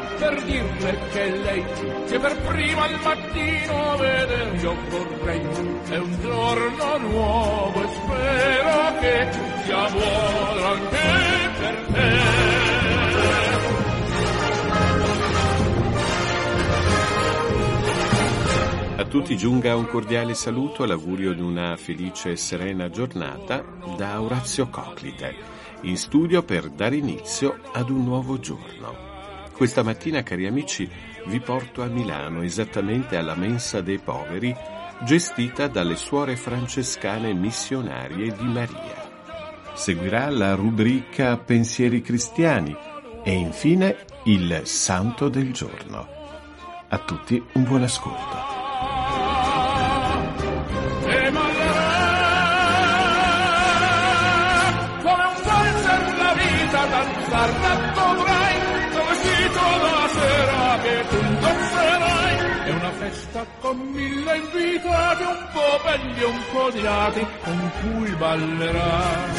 per dirle che lei che per prima al mattino veder io vorrei. È un giorno nuovo e spero che sia buono anche per te. A tutti giunga un cordiale saluto all'augurio di una felice e serena giornata da Orazio Coclite, in studio per dare inizio ad un nuovo giorno. Questa mattina, cari amici, vi porto a Milano, esattamente alla Mensa dei Poveri, gestita dalle suore francescane missionarie di Maria. Seguirà la rubrica Pensieri cristiani e infine il Santo del giorno. A tutti un buon ascolto. Con mille invitati un po' belli un po' odiati con cui ballerai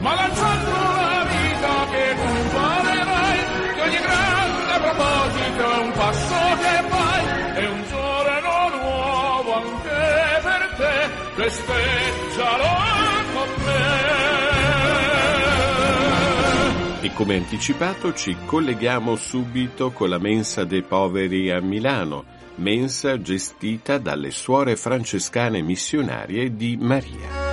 ma lanciando la vita che tu imparerai che ogni grande proposito è un passo che fai è un giorno nuovo anche per te festeggialo con me. E come anticipato ci colleghiamo subito con la Mensa dei Poveri a Milano, mensa gestita dalle suore francescane missionarie di Maria.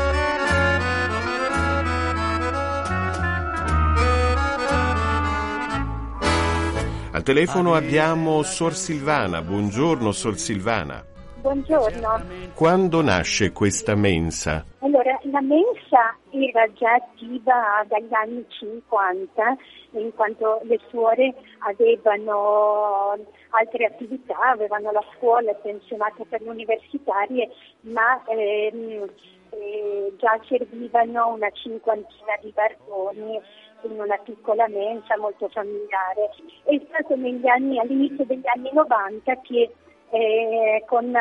Al telefono abbiamo Sor Silvana. Buongiorno Sor Silvana. Buongiorno. Quando nasce questa mensa? Allora, la mensa era già attiva dagli anni 50, in quanto le suore avevano altre attività, avevano la scuola pensionata per le universitarie, ma ehm, eh, già servivano una cinquantina di barboni in una piccola mensa molto familiare. È stato negli anni, all'inizio degli anni 90 che eh, con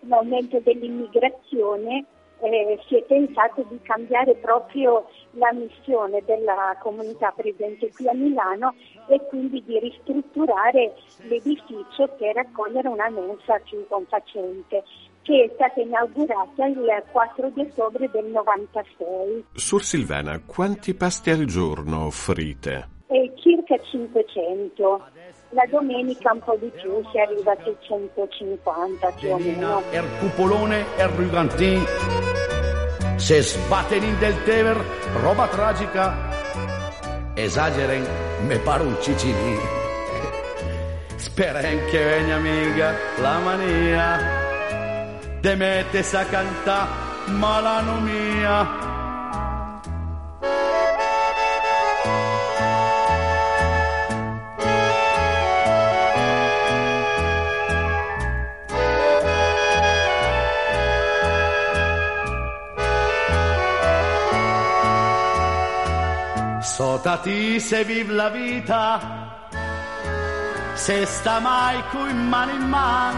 l'aumento dell'immigrazione eh, si è pensato di cambiare proprio la missione della comunità presente qui a Milano e quindi di ristrutturare l'edificio per accogliere una mensa più confacente che è stata inaugurata il 4 di ottobre del 96. Sur Silvana, quanti pasti al giorno offrite? Eh, circa 500. La domenica un po' di più, si arriva a 650 più o meno. Er cupolone, er rugantin, se sbatterin del Tever, roba tragica, esageren, me pare un cicini. Speren che venga amiga la mania, te mettes a cantare malano mia. Sotati se viv la vita, se sta mai cu man in man,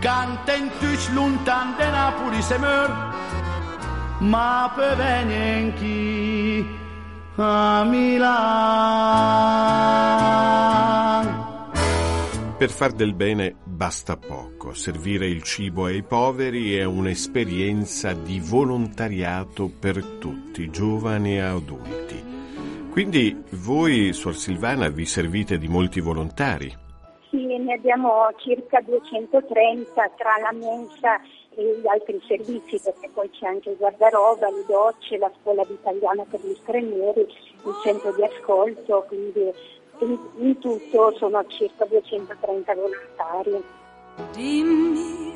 canten tuch luntan de Napoli se mör, ma pe venenchi a Milan. Per far del bene basta poco. Servire il cibo ai poveri è un'esperienza di volontariato per tutti, giovani e adulti. Quindi voi, Suor Silvana, vi servite di molti volontari? Sì, ne abbiamo circa 230 tra la mensa e gli altri servizi, perché poi c'è anche il guardaroba, le docce, la scuola d'italiano per gli stranieri, il centro di ascolto, quindi in, tutto sono circa 230 volontari. Dimmi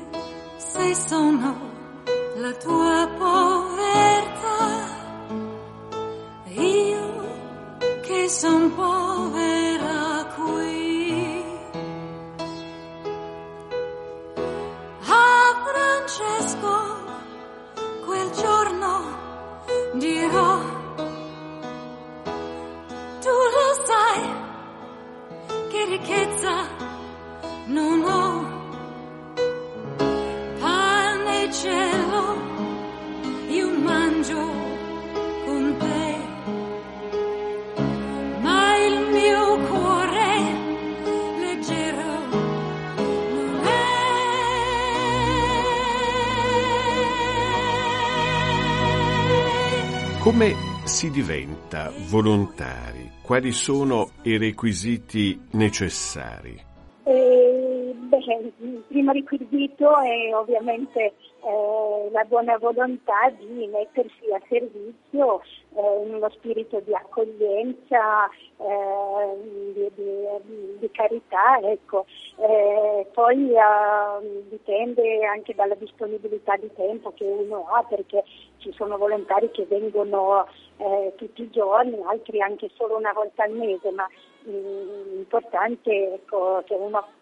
se sono la tua povertà, io che son povera Come si diventa volontari? Quali sono i requisiti necessari? Beh, il primo requisito è ovviamente eh, la buona volontà di mettersi a servizio eh, in uno spirito di accoglienza, eh, di, di, di, carità. Ecco. Eh, poi eh, dipende anche dalla disponibilità di tempo che uno ha, perché ci sono volontari che vengono eh, tutti i giorni, altri anche solo una volta al mese, ma l'importante è ecco, che uno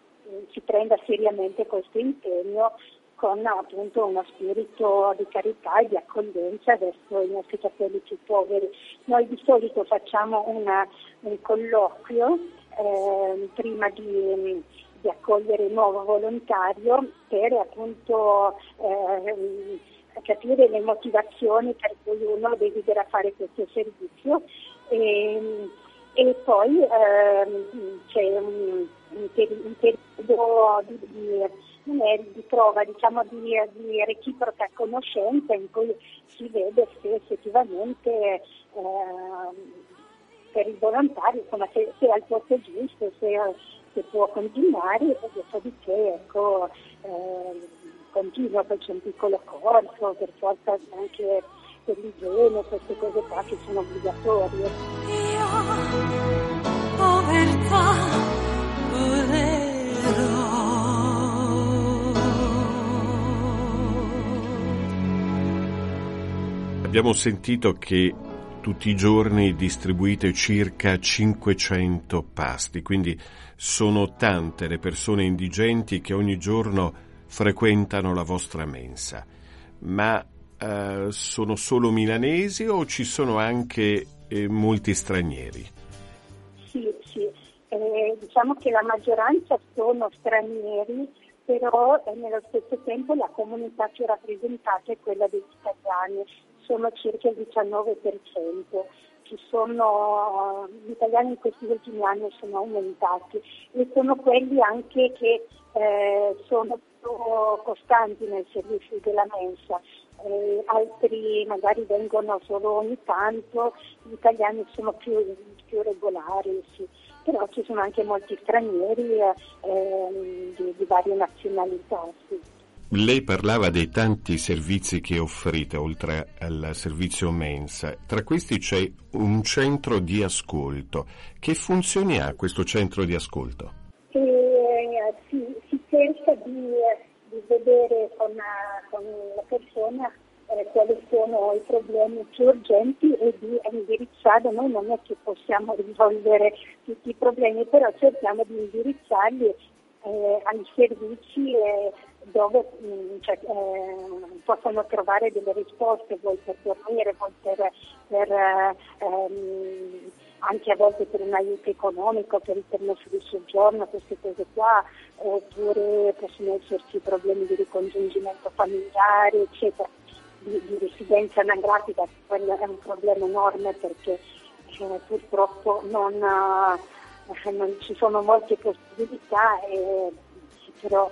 si prenda seriamente questo impegno con appunto uno spirito di carità e di accoglienza verso i nostri capelli più poveri. Noi di solito facciamo una, un colloquio eh, prima di, di, accogliere il nuovo volontario per appunto eh, capire le motivazioni per cui uno desidera fare questo servizio e, e poi eh, c'è un, un, periodo di, di di prova diciamo, di, di, reciproca conoscenza in cui si vede se effettivamente eh, per il volontario insomma, se, se, è al posto giusto, se, se può continuare e dopodiché ecco, eh, continua, poi c'è un piccolo corso per forza anche per l'igiene, queste cose qua che sono obbligatorie. Abbiamo sentito che tutti i giorni distribuite circa 500 pasti, quindi sono tante le persone indigenti che ogni giorno frequentano la vostra mensa. Ma eh, sono solo milanesi o ci sono anche eh, molti stranieri? Sì, sì, eh, diciamo che la maggioranza sono stranieri, però eh, nello stesso tempo la comunità più rappresentata è quella degli italiani sono circa il 19%. Ci sono, gli italiani in questi ultimi anni sono aumentati e sono quelli anche che eh, sono più costanti nel servizio della mensa. Eh, altri magari vengono solo ogni tanto, gli italiani sono più, più regolari, sì. però ci sono anche molti stranieri eh, di, di, varie nazionalità. Sì. Lei parlava dei tanti servizi che offrite oltre al servizio mensa. Tra questi c'è un centro di ascolto. Che funzioni ha questo centro di ascolto? Eh, si, si, cerca di, di vedere con, con, la persona eh, quali sono i problemi più urgenti e di indirizzare. Noi non è che possiamo risolvere tutti i problemi, però cerchiamo di indirizzarli eh, ai servizi eh, dove mh, mm, cioè, eh, possono trovare delle risposte, vuoi per dormire, vuoi per, per ehm, anche a volte per un aiuto economico, per il permesso di soggiorno, queste cose qua, oppure possono esserci problemi di ricongiungimento familiare, eccetera, di, di residenza anagrafica, quello è un problema enorme perché eh, purtroppo non, eh, non, ci sono molte possibilità, e, però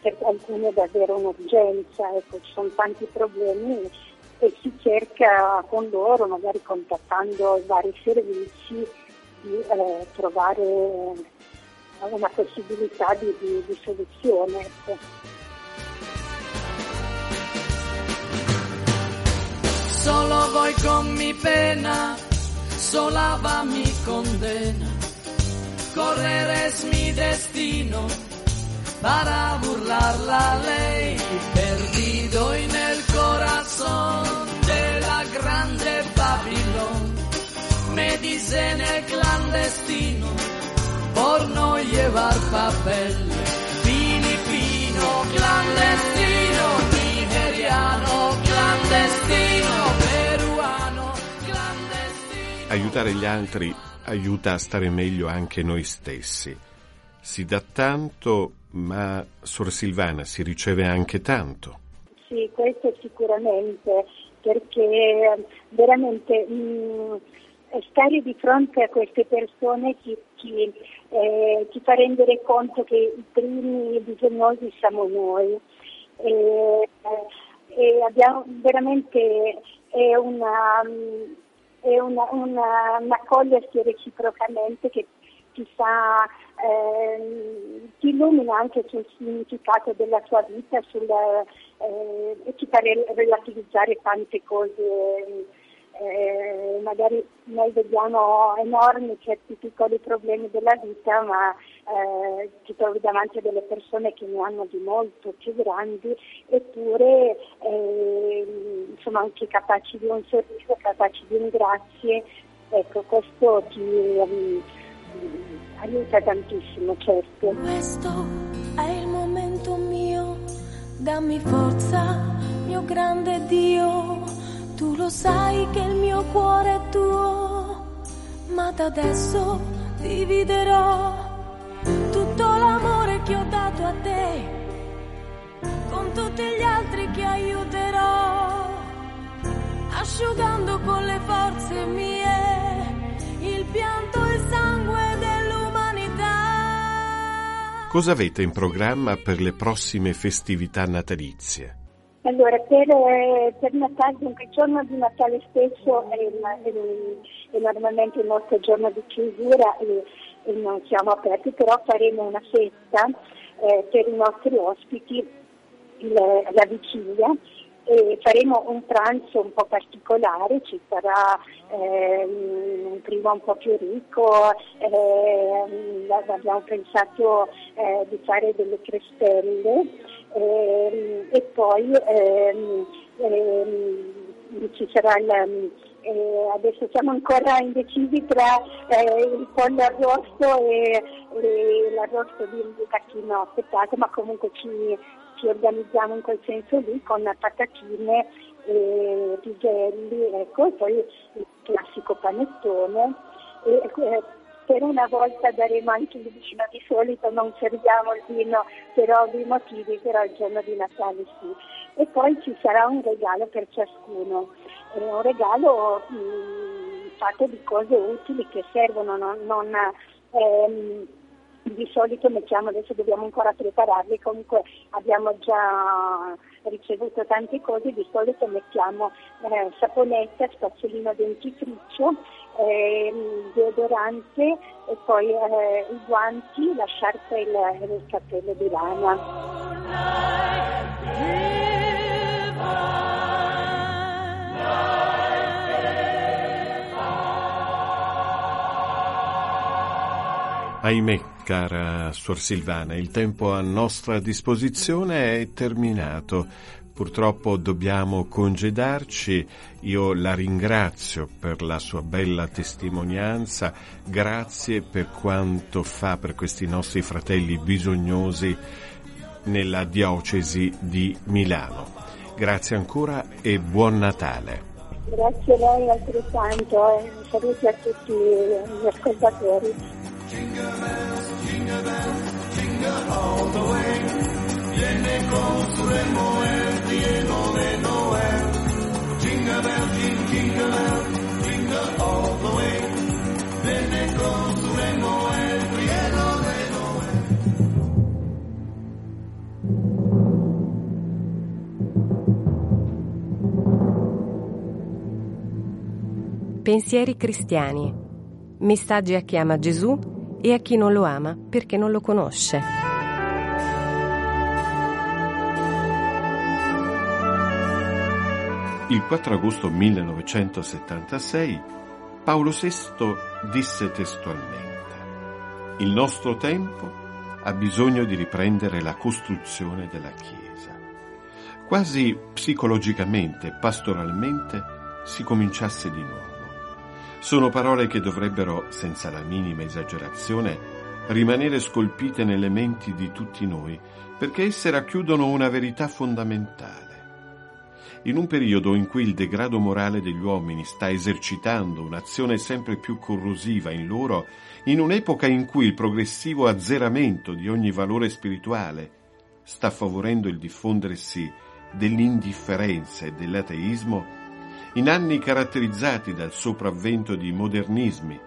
per alcuni è davvero un'urgenza, ecco, ci sono tanti problemi e si cerca con loro, magari contattando vari servizi, di eh, trovare una possibilità di, di, di soluzione. Ecco. Solo voi con mi pena, solava mi condena, correre es mi destino para burlarla lei, perdido en el corazón de la grande Babilón. Me dicen el clandestino por no llevar papel. Filipino clandestino, nigeriano clandestino, peruano clandestino. Aiutare gli altri aiuta a stare meglio anche noi stessi. Si dà tanto ma Sor Silvana si riceve anche tanto. Sì, questo sicuramente, perché veramente mh, mm, stare di fronte a queste persone ti, ti, eh, ti, fa rendere conto che i primi bisognosi siamo noi. E, e abbiamo veramente è una, è una, una, un accogliersi reciprocamente che ti fa eh, ti illumina anche sul significato della tua vita sul, eh, e ti fa relativizzare tante cose eh, magari noi vediamo enormi certi piccoli problemi della vita, ma eh, ti trovi davanti a delle persone che ne hanno di molto più grandi, eppure eh, insomma anche capaci di un sorriso, capaci di un grazie. Ecco, questo ti um, aiuta tantissimo, certo. Questo è il momento mio, dammi forza, mio grande Dio tu lo sai che il mio cuore è tuo, ma da adesso dividerò tutto l'amore che ho dato a te con tutti gli altri che aiuterò, asciugando con le forze mie il pianto Cosa avete in programma per le prossime festività natalizie? Allora, per, eh, per Natale, dunque il giorno di Natale stesso è, è, è normalmente il nostro giorno di chiusura e, e, non siamo aperti, però faremo una festa eh, per i nostri ospiti il, la vigilia e faremo un pranzo un po' particolare, ci sarà eh, un primo un po' più ricco, eh, abbiamo pensato eh, di fare delle crespelle eh, e poi ehm, ehm, ci sarà il, eh, adesso siamo ancora indecisi tra eh, il pollo arrosto e, e l'arrosto di, di tacchino affettato, ma comunque ci, ci, organizziamo in quel senso lì con patatine e piselli, ecco, e poi il classico panettone. E, eh, per una volta daremo anche il vino, di solito non serviamo il vino per ovvi motivi, però il giorno di Natale sì. E poi ci sarà un regalo per ciascuno, è un regalo mh, mm, fatto di cose utili che servono, non, non ehm, di solito mettiamo, adesso dobbiamo ancora prepararli, comunque abbiamo già ricevuto tante cose, di solito mettiamo eh, saponetta, spazzolino dentifricio, eh, deodorante e poi eh, i guanti, la sciarpa e il, il cappello di lana. Ahimè, cara Suor Silvana, il tempo a nostra disposizione è terminato. Purtroppo dobbiamo congedarci. Io la ringrazio per la sua bella testimonianza. Grazie per quanto fa per questi nostri fratelli bisognosi nella diocesi di Milano. Grazie ancora e buon Natale. Grazie a lei altrettanto e saluti a tutti gli ascoltatori. Jingle bells, jingle bells, jingle all the way. Viene con su el pieno de Noel. Jingle bells, jingle, jingle bells, jingle all the way. Viene con su el pieno de Noel. Pensieri cristiani. Messaggi a chi ama Gesù e a chi non lo ama perché non lo conosce. Il 4 agosto 1976 Paolo VI disse testualmente Il nostro tempo ha bisogno di riprendere la costruzione della Chiesa. Quasi psicologicamente, pastoralmente, si cominciasse di nuovo. Sono parole che dovrebbero, senza la minima esagerazione, rimanere scolpite nelle menti di tutti noi, perché esse racchiudono una verità fondamentale. in un periodo in cui il degrado morale degli uomini sta esercitando un'azione sempre più corrosiva in loro, in un'epoca in cui il progressivo azzeramento di ogni valore spirituale sta favorendo il diffondersi dell'indifferenza e dell'ateismo, in anni caratterizzati dal sopravvento di modernismi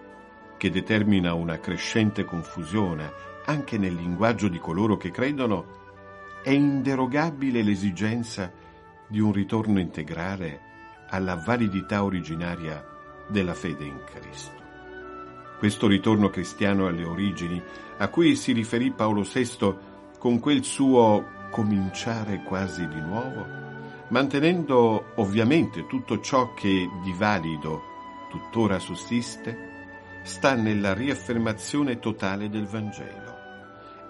che determina una crescente confusione anche nel linguaggio di coloro che credono, è inderogabile l'esigenza di un ritorno integrale alla validità originaria della fede in Cristo. Questo ritorno cristiano alle origini, a cui si riferì Paolo VI con quel suo cominciare quasi di nuovo, mantenendo ovviamente tutto ciò che di valido tuttora sussiste, sta nella riaffermazione totale del Vangelo.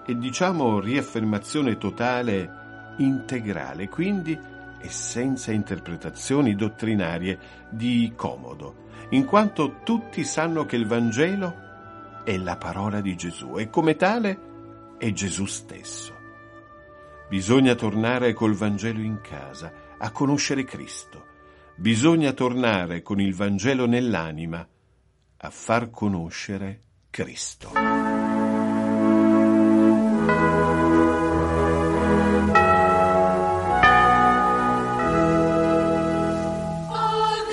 E diciamo riaffermazione totale integrale, quindi e senza interpretazioni dottrinarie di comodo, in quanto tutti sanno che il Vangelo è la parola di Gesù e come tale è Gesù stesso. Bisogna tornare col Vangelo in casa a conoscere Cristo. Bisogna tornare con il Vangelo nell'anima a far conoscere Cristo. Oggi,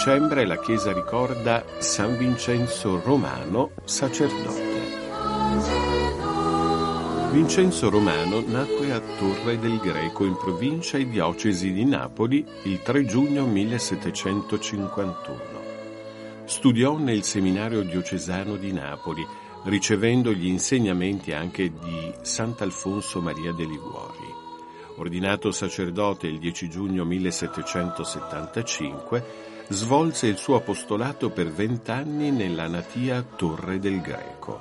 dicembre, la Chiesa ricorda San Vincenzo Romano, sacerdote. Vincenzo Romano nacque a Torre del Greco in provincia e diocesi di Napoli il 3 giugno 1751. Studiò nel seminario diocesano di Napoli, ricevendo gli insegnamenti anche di Sant'Alfonso Maria de Liguori. Ordinato sacerdote il 10 giugno 1775, svolse il suo apostolato per vent'anni nella natia Torre del Greco.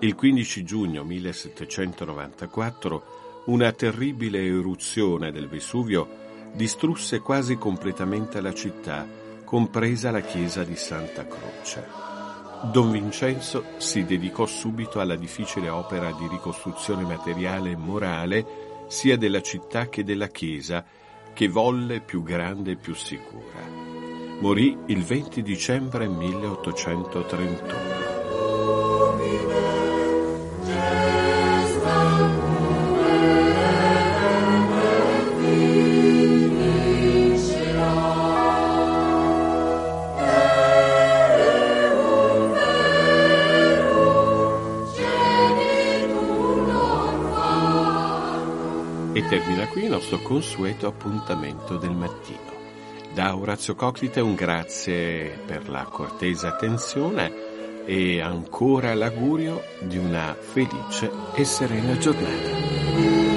Il 15 giugno 1794 una terribile eruzione del Vesuvio distrusse quasi completamente la città, compresa la chiesa di Santa Croce. Don Vincenzo si dedicò subito alla difficile opera di ricostruzione materiale e morale sia della città che della chiesa, che volle più grande e più sicura. Morì il 20 dicembre 1831. termina qui il nostro consueto appuntamento del mattino. Da Orazio Coclite un grazie per la cortese attenzione e ancora l'augurio di una felice e serena giornata.